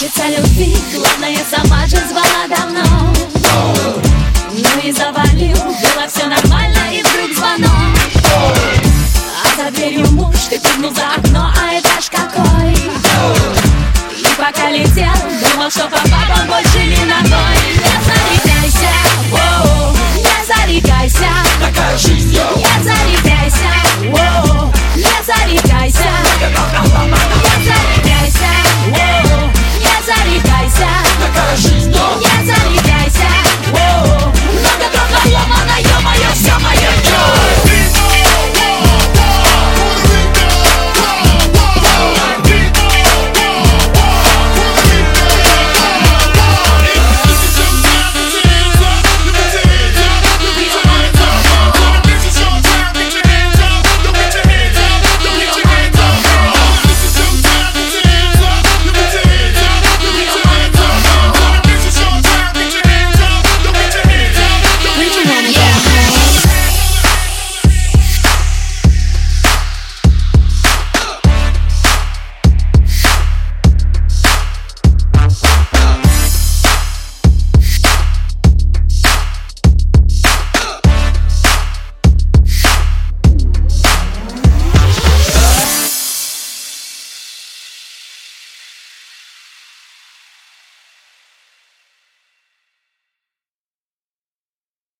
хочется любви главное, сама же звала давно. Ну и завалил, было все нормально И вдруг звонок. А за дверью муж, ты прыгнул за окно А этаж какой? И пока летел, думал, что